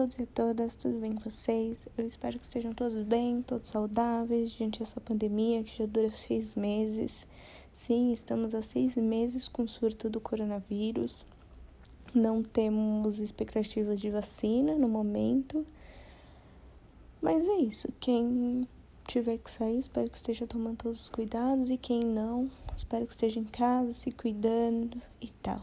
todos e todas, tudo bem com vocês? Eu espero que estejam todos bem, todos saudáveis diante dessa pandemia que já dura seis meses. Sim, estamos há seis meses com o surto do coronavírus. Não temos expectativas de vacina no momento. Mas é isso. Quem tiver que sair, espero que esteja tomando todos os cuidados. E quem não, espero que esteja em casa, se cuidando e tal.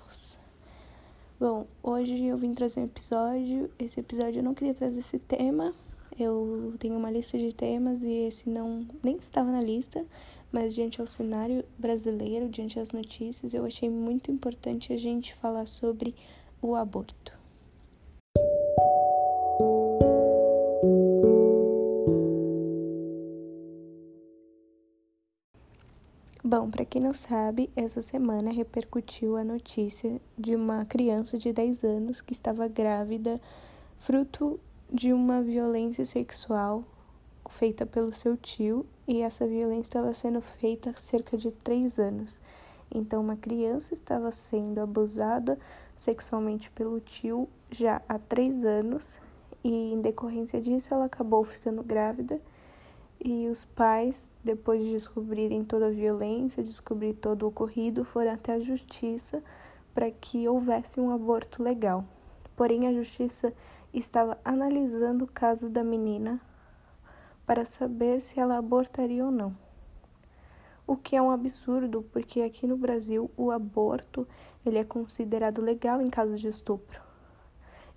Bom, hoje eu vim trazer um episódio. Esse episódio eu não queria trazer esse tema. Eu tenho uma lista de temas e esse não nem estava na lista, mas diante ao cenário brasileiro, diante das notícias, eu achei muito importante a gente falar sobre o aborto. Bom, para quem não sabe, essa semana repercutiu a notícia de uma criança de 10 anos que estava grávida, fruto de uma violência sexual feita pelo seu tio, e essa violência estava sendo feita há cerca de 3 anos. Então, uma criança estava sendo abusada sexualmente pelo tio já há 3 anos, e em decorrência disso, ela acabou ficando grávida e os pais, depois de descobrirem toda a violência, descobrir todo o ocorrido, foram até a justiça para que houvesse um aborto legal. Porém, a justiça estava analisando o caso da menina para saber se ela abortaria ou não. O que é um absurdo, porque aqui no Brasil o aborto ele é considerado legal em caso de estupro.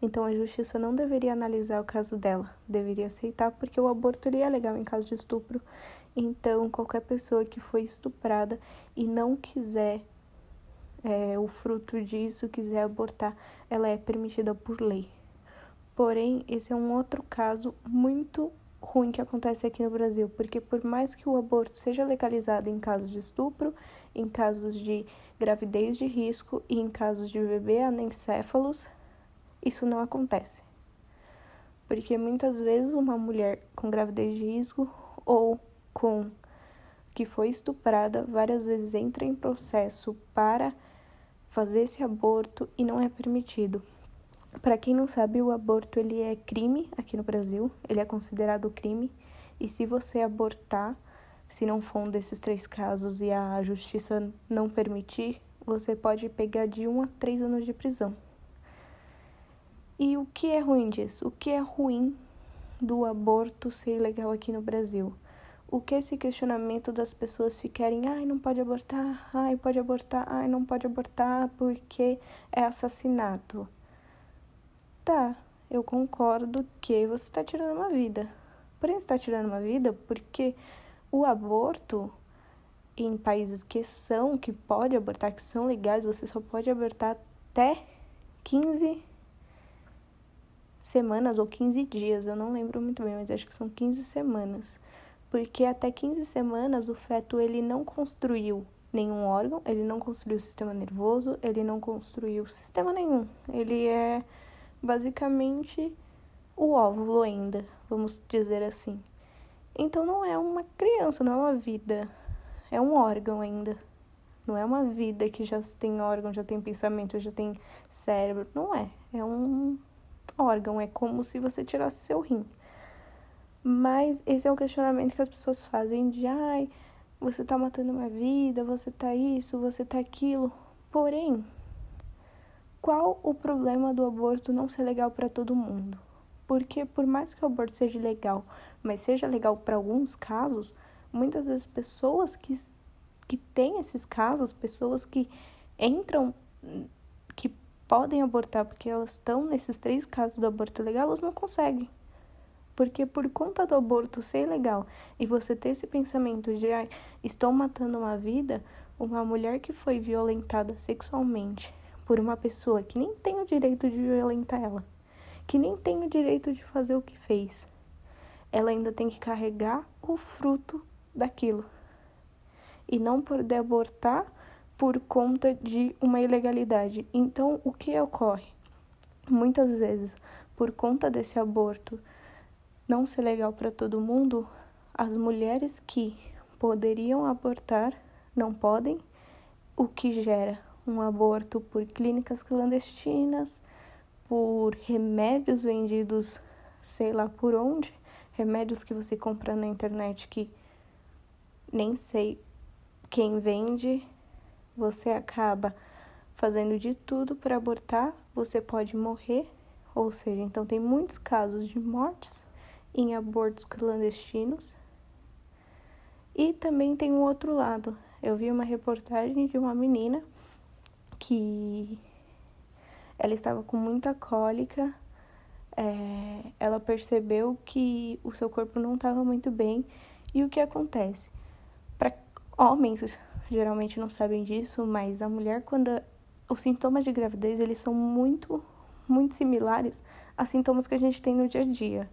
Então a justiça não deveria analisar o caso dela, deveria aceitar porque o aborto ele é legal em caso de estupro. Então qualquer pessoa que foi estuprada e não quiser é, o fruto disso, quiser abortar, ela é permitida por lei. Porém, esse é um outro caso muito ruim que acontece aqui no Brasil, porque por mais que o aborto seja legalizado em casos de estupro, em casos de gravidez de risco e em casos de bebê anencéfalos, isso não acontece. Porque muitas vezes uma mulher com gravidez de risco ou com que foi estuprada várias vezes entra em processo para fazer esse aborto e não é permitido. Para quem não sabe, o aborto ele é crime aqui no Brasil, ele é considerado crime e se você abortar, se não for um desses três casos e a justiça não permitir, você pode pegar de um a três anos de prisão. E o que é ruim disso? O que é ruim do aborto ser ilegal aqui no Brasil? O que é esse questionamento das pessoas ficarem, ai, não pode abortar, ai, pode abortar, ai, não pode abortar porque é assassinato? Tá, eu concordo que você está tirando uma vida. Porém, está tirando uma vida porque o aborto em países que são, que pode abortar, que são legais, você só pode abortar até 15 semanas ou 15 dias, eu não lembro muito bem, mas acho que são 15 semanas. Porque até 15 semanas o feto ele não construiu nenhum órgão, ele não construiu o sistema nervoso, ele não construiu sistema nenhum. Ele é basicamente o óvulo ainda, vamos dizer assim. Então não é uma criança, não é uma vida, é um órgão ainda. Não é uma vida que já tem órgão, já tem pensamento, já tem cérebro. Não é. É um órgão, é como se você tirasse seu rim. Mas esse é o questionamento que as pessoas fazem de ai, você tá matando uma vida, você tá isso, você tá aquilo. Porém, qual o problema do aborto não ser legal para todo mundo? Porque por mais que o aborto seja legal, mas seja legal para alguns casos, muitas das pessoas que que têm esses casos, pessoas que entram podem abortar porque elas estão nesses três casos do aborto legal, elas não conseguem. Porque por conta do aborto ser legal e você ter esse pensamento de ah, estou matando uma vida, uma mulher que foi violentada sexualmente por uma pessoa que nem tem o direito de violentar ela, que nem tem o direito de fazer o que fez, ela ainda tem que carregar o fruto daquilo. E não poder abortar por conta de uma ilegalidade. Então, o que ocorre? Muitas vezes, por conta desse aborto não ser legal para todo mundo, as mulheres que poderiam abortar não podem, o que gera um aborto por clínicas clandestinas, por remédios vendidos sei lá por onde, remédios que você compra na internet que nem sei quem vende, você acaba fazendo de tudo para abortar, você pode morrer, ou seja, então tem muitos casos de mortes em abortos clandestinos. E também tem um outro lado. Eu vi uma reportagem de uma menina que ela estava com muita cólica, é, ela percebeu que o seu corpo não estava muito bem. E o que acontece? Para homens, geralmente não sabem disso, mas a mulher, quando os sintomas de gravidez, eles são muito, muito similares a sintomas que a gente tem no dia a dia.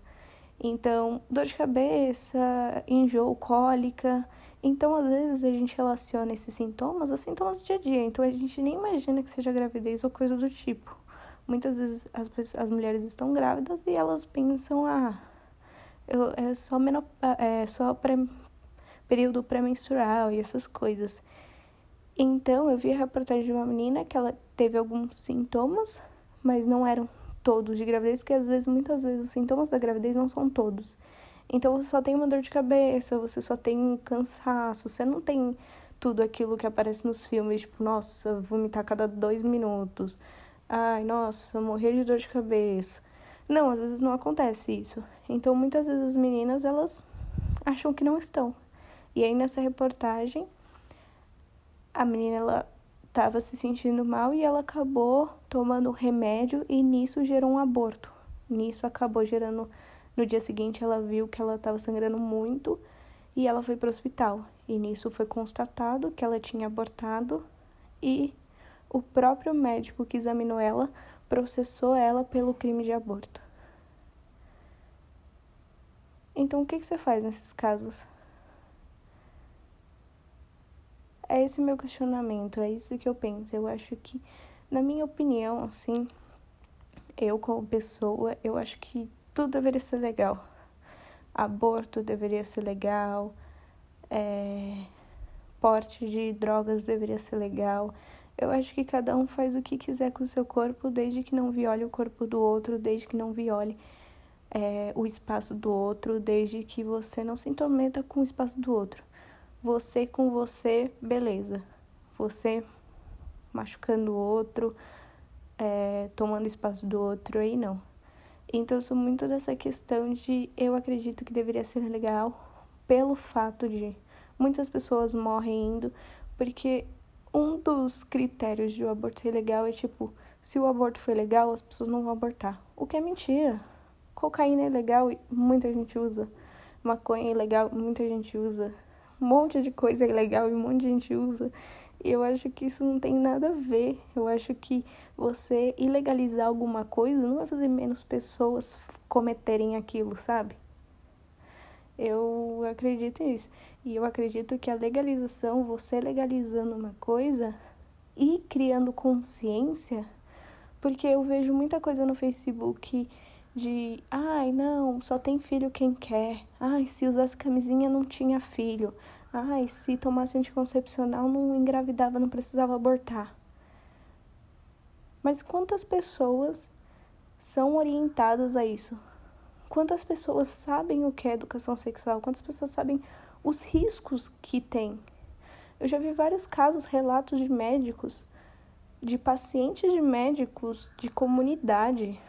Então, dor de cabeça, enjoo, cólica. Então, às vezes, a gente relaciona esses sintomas a sintomas do dia a dia. Então, a gente nem imagina que seja gravidez ou coisa do tipo. Muitas vezes as, as mulheres estão grávidas e elas pensam, ah, eu, é só, menop é só pré período pré-menstrual e essas coisas. Então, eu vi a reportagem de uma menina que ela teve alguns sintomas, mas não eram todos de gravidez, porque às vezes, muitas vezes, os sintomas da gravidez não são todos. Então você só tem uma dor de cabeça, você só tem um cansaço, você não tem tudo aquilo que aparece nos filmes, tipo, nossa, vomitar a cada dois minutos. Ai, nossa, morrer de dor de cabeça. Não, às vezes não acontece isso. Então muitas vezes as meninas elas acham que não estão. E aí nessa reportagem a menina ela estava se sentindo mal e ela acabou tomando remédio e nisso gerou um aborto. Nisso acabou gerando. No dia seguinte ela viu que ela estava sangrando muito e ela foi para o hospital. E nisso foi constatado que ela tinha abortado e o próprio médico que examinou ela processou ela pelo crime de aborto. Então, o que, que você faz nesses casos? É esse meu questionamento, é isso que eu penso. Eu acho que, na minha opinião, assim, eu como pessoa, eu acho que tudo deveria ser legal. Aborto deveria ser legal, é, porte de drogas deveria ser legal. Eu acho que cada um faz o que quiser com o seu corpo, desde que não viole o corpo do outro, desde que não viole é, o espaço do outro, desde que você não se intrometa com o espaço do outro. Você com você, beleza. Você machucando o outro, é, tomando espaço do outro, aí não. Então, eu sou muito dessa questão de eu acredito que deveria ser legal pelo fato de muitas pessoas morrem indo, porque um dos critérios de o aborto ser legal é tipo, se o aborto foi legal, as pessoas não vão abortar. O que é mentira. Cocaína é legal e muita gente usa. Maconha é legal, muita gente usa um monte de coisa legal e um monte de gente usa. E eu acho que isso não tem nada a ver. Eu acho que você ilegalizar alguma coisa não vai fazer menos pessoas cometerem aquilo, sabe? Eu acredito nisso. E eu acredito que a legalização, você legalizando uma coisa e criando consciência, porque eu vejo muita coisa no Facebook de ai não, só tem filho quem quer. Ai, se usasse camisinha não tinha filho. Ai, se tomasse anticoncepcional não engravidava, não precisava abortar. Mas quantas pessoas são orientadas a isso? Quantas pessoas sabem o que é educação sexual? Quantas pessoas sabem os riscos que tem? Eu já vi vários casos, relatos de médicos, de pacientes de médicos de comunidade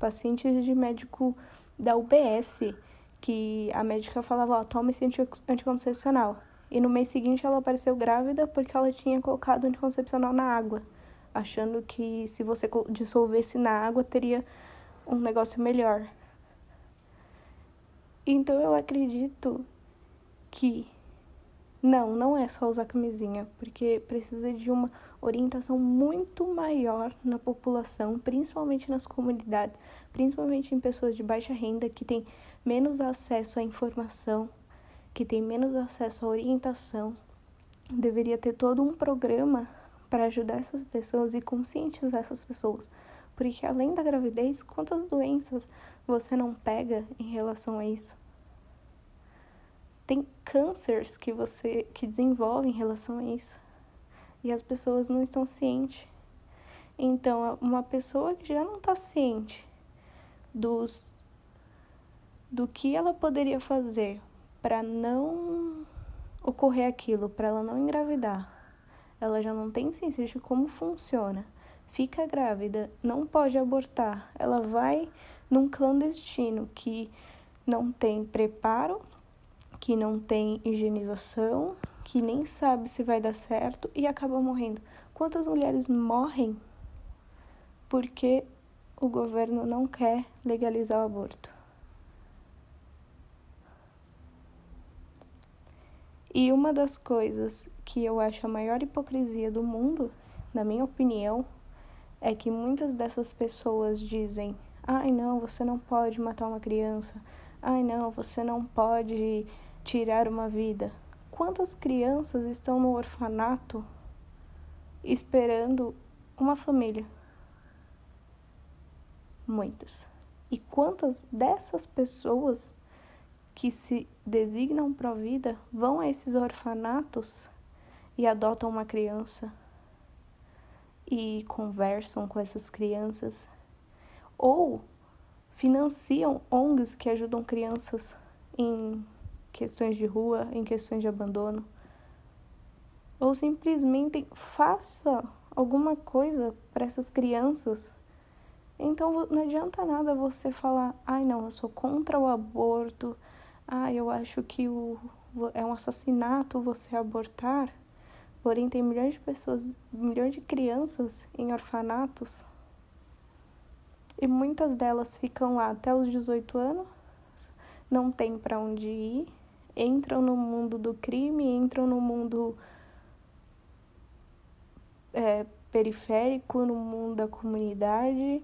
pacientes de médico da UBS, que a médica falava, ó, toma esse anticoncepcional. E no mês seguinte ela apareceu grávida porque ela tinha colocado anticoncepcional na água, achando que se você dissolvesse na água teria um negócio melhor. Então eu acredito que não, não é só usar camisinha, porque precisa de uma orientação muito maior na população, principalmente nas comunidades, principalmente em pessoas de baixa renda que têm menos acesso à informação, que têm menos acesso à orientação. Deveria ter todo um programa para ajudar essas pessoas e conscientizar essas pessoas. Porque além da gravidez, quantas doenças você não pega em relação a isso? tem cânceres que você que desenvolve em relação a isso. E as pessoas não estão cientes. Então, uma pessoa que já não está ciente dos, do que ela poderia fazer para não ocorrer aquilo, para ela não engravidar, ela já não tem ciência de como funciona. Fica grávida, não pode abortar, ela vai num clandestino que não tem preparo, que não tem higienização, que nem sabe se vai dar certo e acaba morrendo. Quantas mulheres morrem porque o governo não quer legalizar o aborto. E uma das coisas que eu acho a maior hipocrisia do mundo, na minha opinião, é que muitas dessas pessoas dizem: ai não, você não pode matar uma criança, ai não, você não pode tirar uma vida. Quantas crianças estão no orfanato esperando uma família? muitas. E quantas dessas pessoas que se designam pró-vida vão a esses orfanatos e adotam uma criança e conversam com essas crianças ou financiam ONGs que ajudam crianças em questões de rua, em questões de abandono, ou simplesmente faça alguma coisa para essas crianças. Então não adianta nada você falar, ai não, eu sou contra o aborto, ai eu acho que o, é um assassinato você abortar. Porém, tem milhões de pessoas, milhões de crianças em orfanatos e muitas delas ficam lá até os 18 anos, não tem para onde ir, entram no mundo do crime, entram no mundo é, periférico, no mundo da comunidade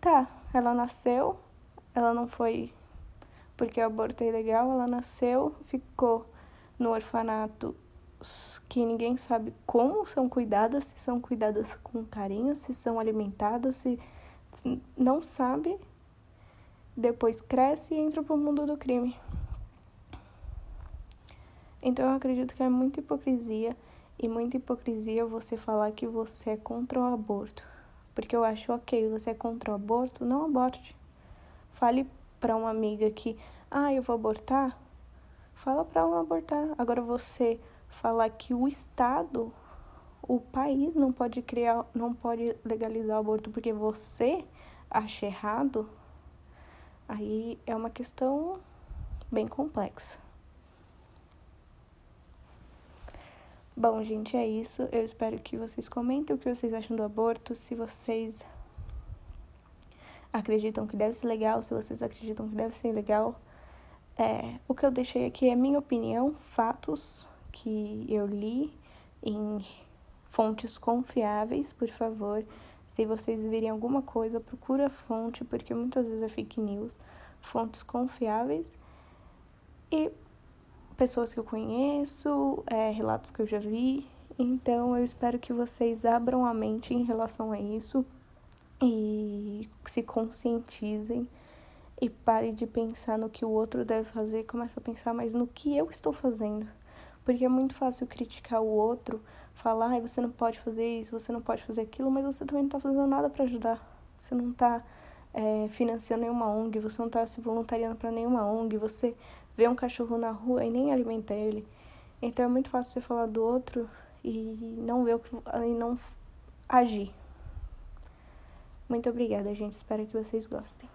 tá, ela nasceu, ela não foi porque o aborto é ilegal, ela nasceu, ficou no orfanato que ninguém sabe como são cuidadas, se são cuidadas com carinho, se são alimentadas, se não sabe, depois cresce e entra pro mundo do crime. Então eu acredito que é muita hipocrisia e muita hipocrisia você falar que você é contra o aborto. Porque eu acho, ok, você é contra o aborto, não aborte. Fale para uma amiga que, ah, eu vou abortar. Fala para ela abortar. Agora você falar que o Estado, o país não pode criar, não pode legalizar o aborto porque você acha errado, aí é uma questão bem complexa. Bom, gente, é isso. Eu espero que vocês comentem o que vocês acham do aborto, se vocês acreditam que deve ser legal, se vocês acreditam que deve ser legal. É, o que eu deixei aqui é minha opinião, fatos que eu li em fontes confiáveis, por favor. Se vocês virem alguma coisa, procura a fonte, porque muitas vezes é fake news. Fontes confiáveis. E pessoas que eu conheço, é, relatos que eu já vi. Então eu espero que vocês abram a mente em relação a isso e se conscientizem e pare de pensar no que o outro deve fazer, comece a pensar mais no que eu estou fazendo. Porque é muito fácil criticar o outro, falar, ah, você não pode fazer isso, você não pode fazer aquilo, mas você também não está fazendo nada para ajudar. Você não está é, financiando nenhuma ONG, você não está se voluntariando para nenhuma ONG, você vê um cachorro na rua e nem alimenta ele. Então é muito fácil você falar do outro e não ver o que e não agir. Muito obrigada, gente. Espero que vocês gostem.